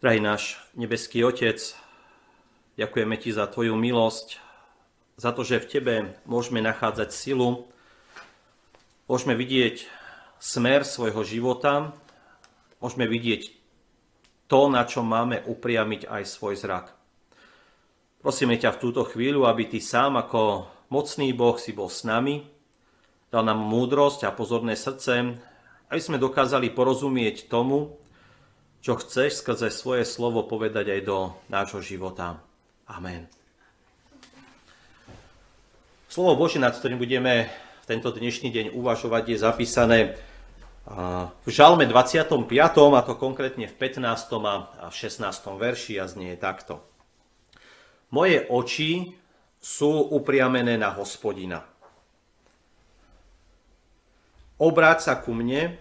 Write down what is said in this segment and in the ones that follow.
Drahý náš nebeský Otec, ďakujeme Ti za Tvoju milosť, za to, že v Tebe môžeme nachádzať silu, môžeme vidieť smer svojho života, môžeme vidieť to, na čo máme upriamiť aj svoj zrak. Prosíme ťa v túto chvíľu, aby Ty sám ako mocný Boh si bol s nami, dal nám múdrosť a pozorné srdce, aby sme dokázali porozumieť tomu, čo chceš skrze svoje slovo povedať aj do nášho života. Amen. Slovo Bože, nad ktorým budeme v tento dnešný deň uvažovať, je zapísané v Žalme 25. a to konkrétne v 15. a v 16. verši a znie takto. Moje oči sú upriamené na hospodina. Obráť sa ku mne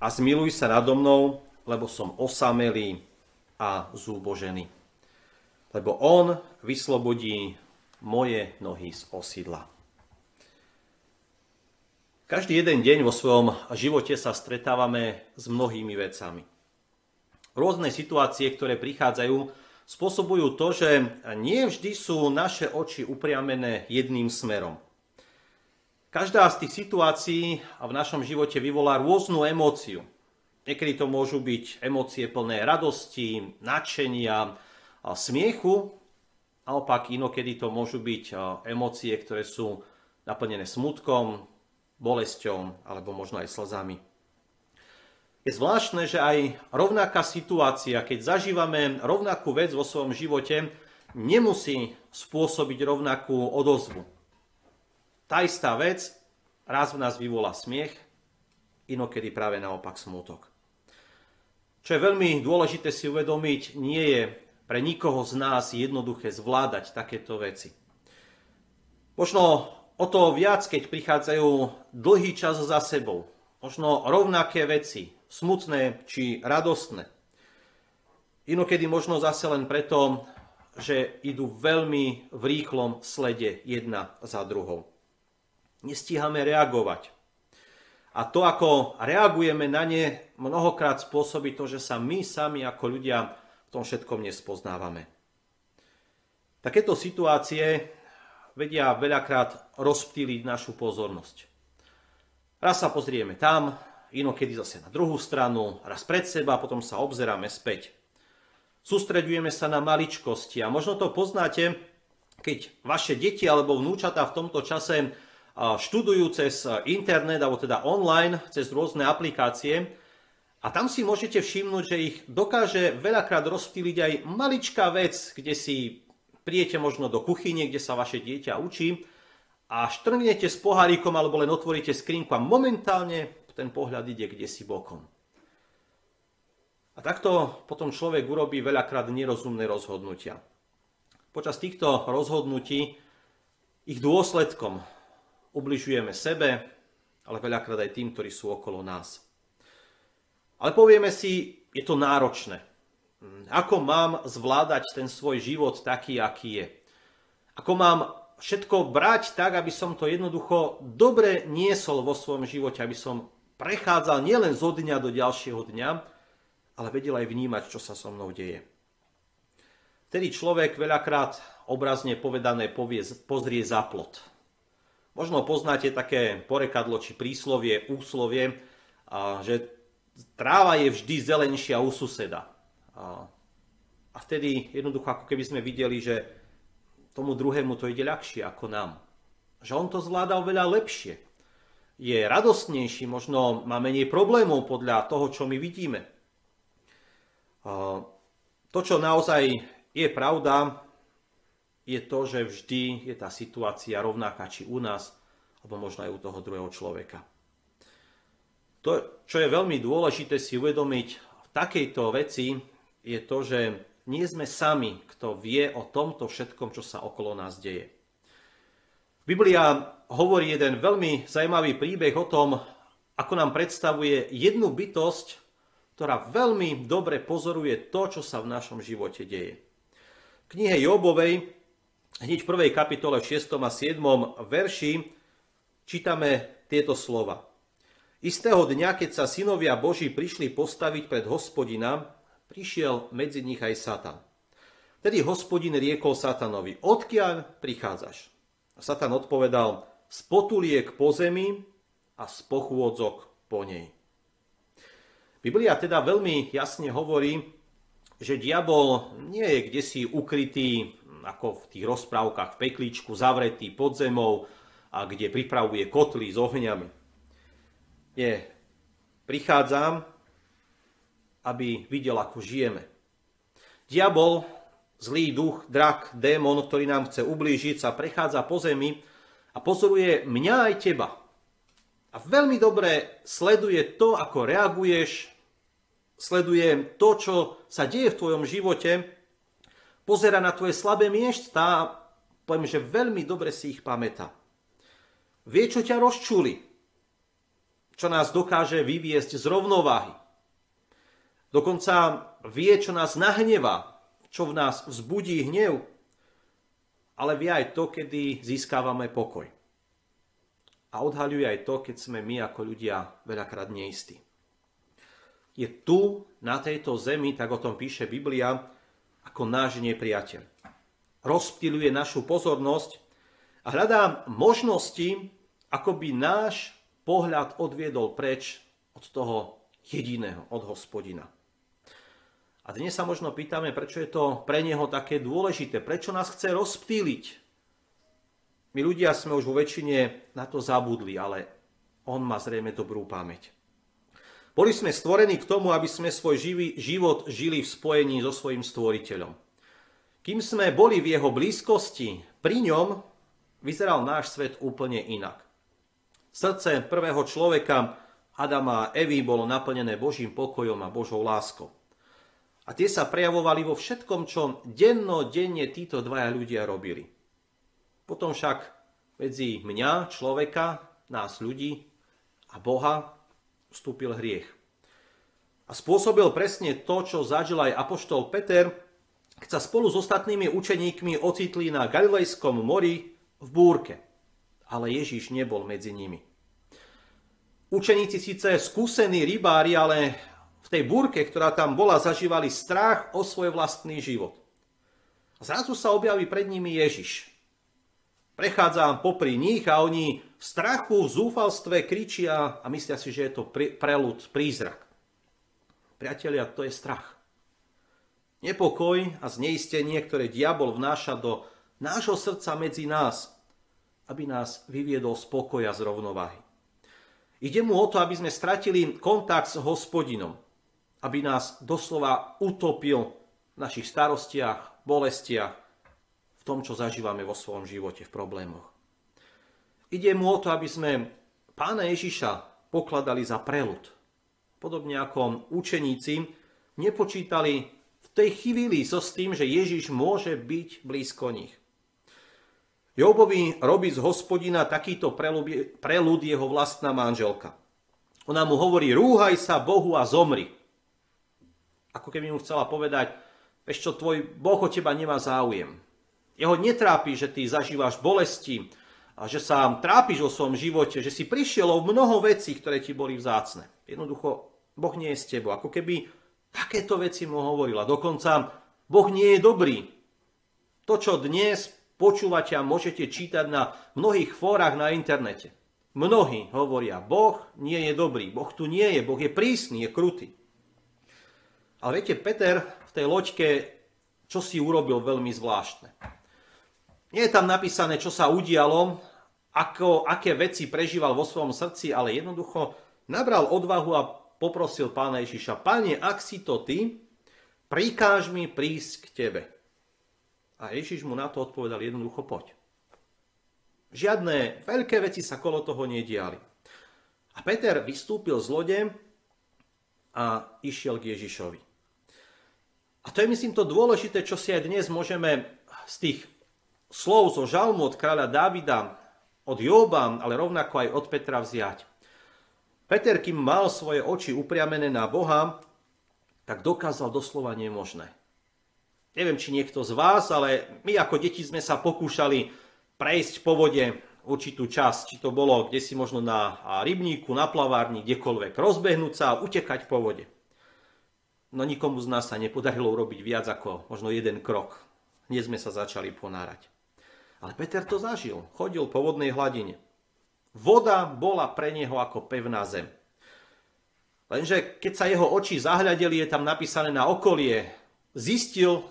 a zmiluj sa nado mnou, lebo som osamelý a zúbožený. Lebo on vyslobodí moje nohy z osídla. Každý jeden deň vo svojom živote sa stretávame s mnohými vecami. Rôzne situácie, ktoré prichádzajú, spôsobujú to, že nie vždy sú naše oči upriamené jedným smerom. Každá z tých situácií v našom živote vyvolá rôznu emóciu. Niekedy to môžu byť emócie plné radosti, nadšenia, smiechu. Naopak inokedy to môžu byť emócie, ktoré sú naplnené smutkom, bolesťou alebo možno aj slzami. Je zvláštne, že aj rovnaká situácia, keď zažívame rovnakú vec vo svojom živote, nemusí spôsobiť rovnakú odozvu. Tá istá vec raz v nás vyvolá smiech, inokedy práve naopak smútok. Čo je veľmi dôležité si uvedomiť, nie je pre nikoho z nás jednoduché zvládať takéto veci. Možno o to viac, keď prichádzajú dlhý čas za sebou. Možno rovnaké veci, smutné či radostné. Inokedy možno zase len preto, že idú veľmi v rýchlom slede jedna za druhou. Nestíhame reagovať. A to, ako reagujeme na ne, mnohokrát spôsobí to, že sa my sami ako ľudia v tom všetkom nespoznávame. Takéto situácie vedia veľakrát rozptýliť našu pozornosť. Raz sa pozrieme tam, inokedy zase na druhú stranu, raz pred seba, potom sa obzeráme späť. Sústredujeme sa na maličkosti a možno to poznáte, keď vaše deti alebo vnúčatá v tomto čase študujú cez internet, alebo teda online, cez rôzne aplikácie. A tam si môžete všimnúť, že ich dokáže veľakrát rozptýliť aj maličká vec, kde si prijete možno do kuchyne, kde sa vaše dieťa učí a štrngnete s pohárikom alebo len otvoríte skrinku a momentálne ten pohľad ide kde si bokom. A takto potom človek urobí veľakrát nerozumné rozhodnutia. Počas týchto rozhodnutí ich dôsledkom ubližujeme sebe, ale veľakrát aj tým, ktorí sú okolo nás. Ale povieme si, je to náročné. Ako mám zvládať ten svoj život taký, aký je? Ako mám všetko brať tak, aby som to jednoducho dobre niesol vo svojom živote, aby som prechádzal nielen zo dňa do ďalšieho dňa, ale vedel aj vnímať, čo sa so mnou deje. Vtedy človek veľakrát obrazne povedané povie, pozrie za plot. Možno poznáte také porekadlo či príslovie, úslovie, že tráva je vždy zelenšia u suseda. A vtedy jednoducho ako keby sme videli, že tomu druhému to ide ľahšie ako nám. Že on to zvláda oveľa lepšie. Je radostnejší, možno má menej problémov podľa toho, čo my vidíme. To, čo naozaj je pravda, je to, že vždy je tá situácia rovnaká či u nás, alebo možno aj u toho druhého človeka. To, čo je veľmi dôležité si uvedomiť v takejto veci, je to, že nie sme sami, kto vie o tomto všetkom, čo sa okolo nás deje. Biblia hovorí jeden veľmi zaujímavý príbeh o tom, ako nám predstavuje jednu bytosť, ktorá veľmi dobre pozoruje to, čo sa v našom živote deje. V knihe Jobovej hneď v prvej kapitole v 6. a 7. verši čítame tieto slova. Istého dňa, keď sa synovia Boží prišli postaviť pred hospodina, prišiel medzi nich aj Satan. Tedy hospodin riekol Satanovi, odkiaľ prichádzaš? A Satan odpovedal, z potuliek po zemi a z pochôdzok po nej. Biblia teda veľmi jasne hovorí, že diabol nie je kde ukrytý, ako v tých rozprávkach v peklíčku, zavretý pod zemou a kde pripravuje kotly s ohňami. Nie. Prichádzam, aby videl, ako žijeme. Diabol, zlý duch, drak, démon, ktorý nám chce ublížiť, sa prechádza po zemi a pozoruje mňa aj teba. A veľmi dobre sleduje to, ako reaguješ, sleduje to, čo sa deje v tvojom živote, pozera na tvoje slabé miesta a poviem, že veľmi dobre si ich pamätá. Vie, čo ťa rozčuli, čo nás dokáže vyviesť z rovnováhy. Dokonca vie, čo nás nahnevá, čo v nás vzbudí hnev, ale vie aj to, kedy získávame pokoj. A odhaľuje aj to, keď sme my ako ľudia veľakrát neistí. Je tu, na tejto zemi, tak o tom píše Biblia, ako náš nepriateľ. Rozptiluje našu pozornosť a hľadá možnosti, ako by náš pohľad odviedol preč od toho jediného, od hospodina. A dnes sa možno pýtame, prečo je to pre neho také dôležité, prečo nás chce rozptýliť. My ľudia sme už vo väčšine na to zabudli, ale on má zrejme dobrú pamäť. Boli sme stvorení k tomu, aby sme svoj živý, život žili v spojení so svojim stvoriteľom. Kým sme boli v jeho blízkosti, pri ňom vyzeral náš svet úplne inak. Srdce prvého človeka, Adama a Evy, bolo naplnené Božím pokojom a Božou láskou. A tie sa prejavovali vo všetkom, čo denno-denne títo dvaja ľudia robili. Potom však medzi mňa, človeka, nás ľudí a Boha vstúpil hriech. A spôsobil presne to, čo zažil aj apoštol Peter, keď sa spolu s ostatnými učeníkmi ocitli na Galilejskom mori v búrke. Ale Ježíš nebol medzi nimi. Učeníci síce skúsení rybári, ale v tej búrke, ktorá tam bola, zažívali strach o svoj vlastný život. A zrazu sa objaví pred nimi Ježiš. Prechádza popri nich a oni v strachu, v zúfalstve kričia a myslia si, že je to prelud, prízrak. Priatelia, to je strach. Nepokoj a zneistenie, ktoré diabol vnáša do nášho srdca medzi nás, aby nás vyviedol z pokoja z rovnováhy. Ide mu o to, aby sme stratili kontakt s hospodinom, aby nás doslova utopil v našich starostiach, bolestiach, tom, čo zažívame vo svojom živote, v problémoch. Ide mu o to, aby sme pána Ježiša pokladali za prelud. Podobne ako učeníci nepočítali v tej chvíli so s tým, že Ježiš môže byť blízko nich. Jobovi robí z hospodina takýto prelud jeho vlastná manželka. Ona mu hovorí, rúhaj sa Bohu a zomri ako keby mu chcela povedať, vieš tvoj Boh o teba nemá záujem. Jeho netrápi, že ty zažívaš bolesti, a že sa trápiš o svojom živote, že si prišiel o mnoho vecí, ktoré ti boli vzácne. Jednoducho, Boh nie je s tebou. Ako keby takéto veci mu hovorila. Dokonca, Boh nie je dobrý. To, čo dnes počúvate a môžete čítať na mnohých fórach na internete. Mnohí hovoria, Boh nie je dobrý, Boh tu nie je, Boh je prísny, je krutý. Ale viete, Peter v tej loďke čo si urobil veľmi zvláštne. Nie je tam napísané, čo sa udialo, ako, aké veci prežíval vo svojom srdci, ale jednoducho nabral odvahu a poprosil pána Ježiša, Pane, ak si to ty, prikáž mi prísť k tebe. A Ježiš mu na to odpovedal jednoducho, poď. Žiadne veľké veci sa kolo toho nediali. A Peter vystúpil z lode a išiel k Ježišovi. A to je myslím to dôležité, čo si aj dnes môžeme z tých slov zo žalmu od kráľa Davida, od Joba, ale rovnako aj od Petra vziať. Peter, kým mal svoje oči upriamené na Boha, tak dokázal doslova nemožné. Neviem, či niekto z vás, ale my ako deti sme sa pokúšali prejsť po vode určitú časť, či to bolo kde si možno na rybníku, na plavárni, kdekoľvek, rozbehnúť sa a utekať po vode. no nikomu z nás sa nepodarilo urobiť viac ako možno jeden krok. Dnes sme sa začali ponárať. Ale Peter to zažil. Chodil po vodnej hladine. Voda bola pre neho ako pevná zem. Lenže keď sa jeho oči zahľadeli, je tam napísané na okolie, zistil,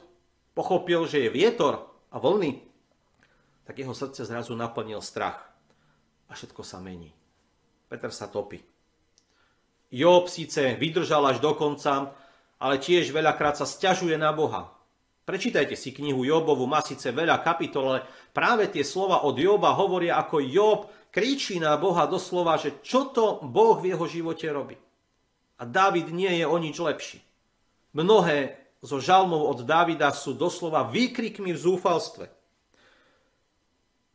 pochopil, že je vietor a vlny, tak jeho srdce zrazu naplnil strach. A všetko sa mení. Peter sa topí. Job síce vydržal až do konca, ale tiež veľakrát sa stiažuje na Boha. Prečítajte si knihu Jobovu, má síce veľa kapitol, ale práve tie slova od Joba hovoria, ako Job kričí na Boha doslova, že čo to Boh v jeho živote robí. A Dávid nie je o nič lepší. Mnohé zo žalmov od Dávida sú doslova výkrikmi v zúfalstve.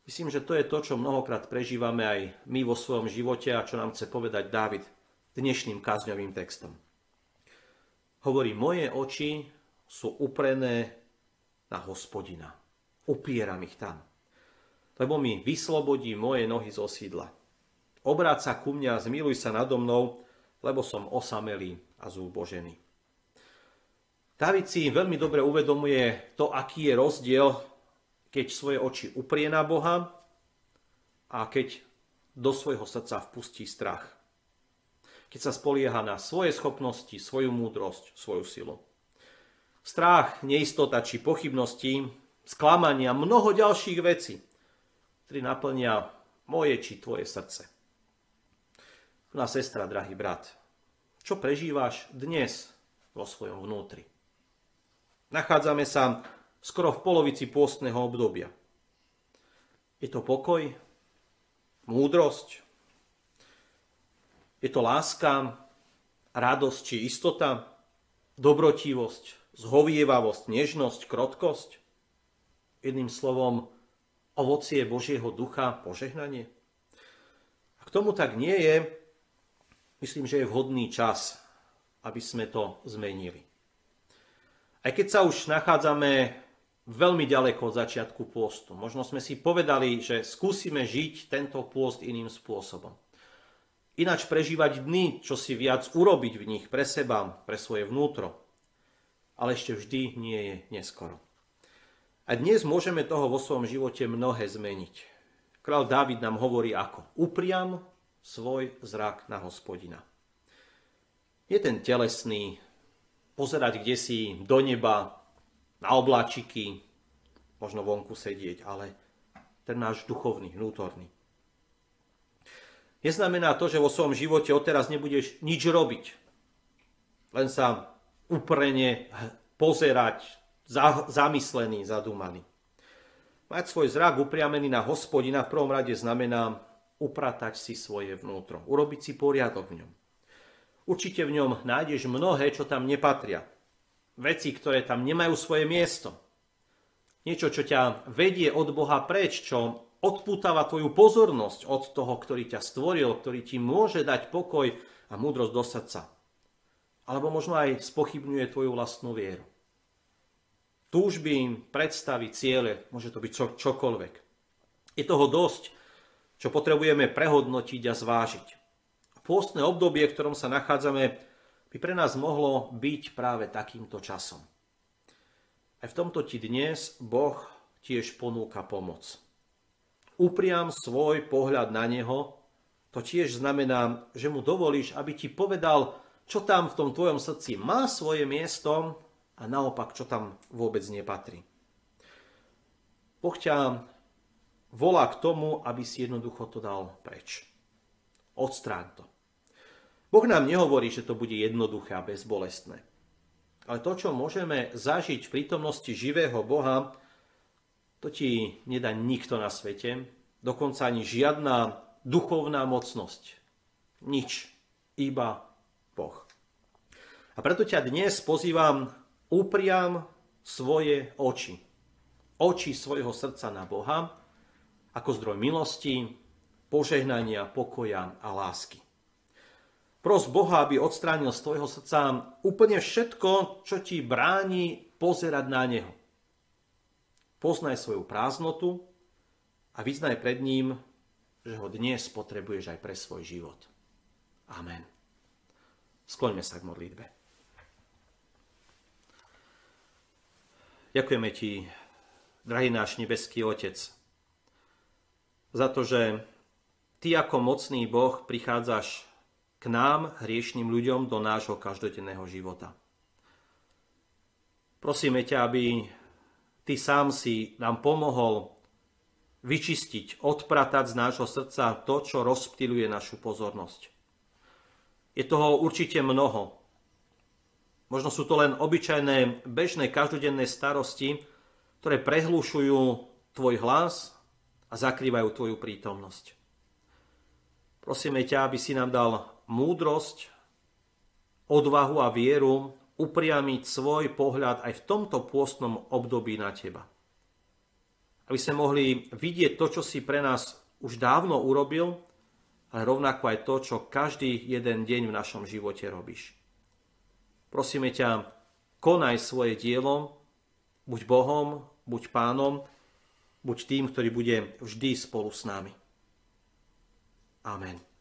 Myslím, že to je to, čo mnohokrát prežívame aj my vo svojom živote a čo nám chce povedať Dávid dnešným kázňovým textom. Hovorí, moje oči sú uprené na hospodina. Upieram ich tam. Lebo mi vyslobodí moje nohy zo sídla. Obráť sa ku mňa, zmiluj sa nado mnou, lebo som osamelý a zúbožený. David si veľmi dobre uvedomuje to, aký je rozdiel, keď svoje oči uprie na Boha a keď do svojho srdca vpustí strach. Keď sa spolieha na svoje schopnosti, svoju múdrosť, svoju silu. Strach, neistota či pochybnosti, sklamania, mnoho ďalších vecí, ktoré naplnia moje či tvoje srdce. Milá sestra, drahý brat, čo prežívaš dnes vo svojom vnútri? Nachádzame sa skoro v polovici pôstneho obdobia. Je to pokoj, múdrosť, je to láska, radosť či istota, dobrotivosť, zhovievavosť, nežnosť, krotkosť. Jedným slovom, ovocie Božieho ducha, požehnanie. Ak tomu tak nie je, myslím, že je vhodný čas, aby sme to zmenili. Aj keď sa už nachádzame veľmi ďaleko od začiatku pôstu, možno sme si povedali, že skúsime žiť tento pôst iným spôsobom. Ináč prežívať dny, čo si viac urobiť v nich pre seba, pre svoje vnútro. Ale ešte vždy nie je neskoro. A dnes môžeme toho vo svojom živote mnohé zmeniť. Král Dávid nám hovorí ako upriam svoj zrak na hospodina. Je ten telesný, pozerať kde si do neba, na obláčiky, možno vonku sedieť, ale ten náš duchovný, vnútorný. Neznamená to, že vo svojom živote odteraz nebudeš nič robiť. Len sa uprene pozerať, zamyslený, zadúmaný. Mať svoj zrak upriamený na hospodina v prvom rade znamená upratať si svoje vnútro, urobiť si poriadok v ňom. Určite v ňom nájdeš mnohé, čo tam nepatria. Veci, ktoré tam nemajú svoje miesto. Niečo, čo ťa vedie od Boha preč, čo odpútava tvoju pozornosť od toho, ktorý ťa stvoril, ktorý ti môže dať pokoj a múdrosť do srdca. Alebo možno aj spochybňuje tvoju vlastnú vieru. Túžby, predstavy, ciele, môže to byť čo, čokoľvek. Je toho dosť, čo potrebujeme prehodnotiť a zvážiť. Pôstne obdobie, v ktorom sa nachádzame, by pre nás mohlo byť práve takýmto časom. Aj v tomto ti dnes Boh tiež ponúka pomoc. Upriam svoj pohľad na Neho, to tiež znamená, že mu dovolíš, aby ti povedal, čo tam v tom tvojom srdci má svoje miesto a naopak, čo tam vôbec nepatrí. Boh ťa volá k tomu, aby si jednoducho to dal preč. Odstráň to. Boh nám nehovorí, že to bude jednoduché a bezbolestné. Ale to, čo môžeme zažiť v prítomnosti živého Boha, to ti nedá nikto na svete, dokonca ani žiadna duchovná mocnosť. Nič, iba Boh. A preto ťa dnes pozývam, upriam svoje oči. Oči svojho srdca na Boha ako zdroj milosti, požehnania, pokoja a lásky. Pros Boha, aby odstránil z tvojho srdca úplne všetko, čo ti bráni pozerať na Neho. Poznaj svoju prázdnotu a vyznaj pred ním, že ho dnes potrebuješ aj pre svoj život. Amen. Skloňme sa k modlitbe. Ďakujeme Ti, drahý náš nebeský Otec, za to, že Ty ako mocný Boh prichádzaš k nám, hriešným ľuďom, do nášho každodenného života. Prosíme ťa, aby Ty sám si nám pomohol vyčistiť, odpratať z nášho srdca to, čo rozptiluje našu pozornosť. Je toho určite mnoho. Možno sú to len obyčajné, bežné, každodenné starosti, ktoré prehlušujú tvoj hlas a zakrývajú tvoju prítomnosť. Prosíme ťa, aby si nám dal múdrosť, odvahu a vieru upriamiť svoj pohľad aj v tomto pôstnom období na teba. Aby sme mohli vidieť to, čo si pre nás už dávno urobil, ale rovnako aj to, čo každý jeden deň v našom živote robíš. Prosíme ťa, konaj svoje dielo, buď Bohom, buď Pánom, buď tým, ktorý bude vždy spolu s nami. Amen.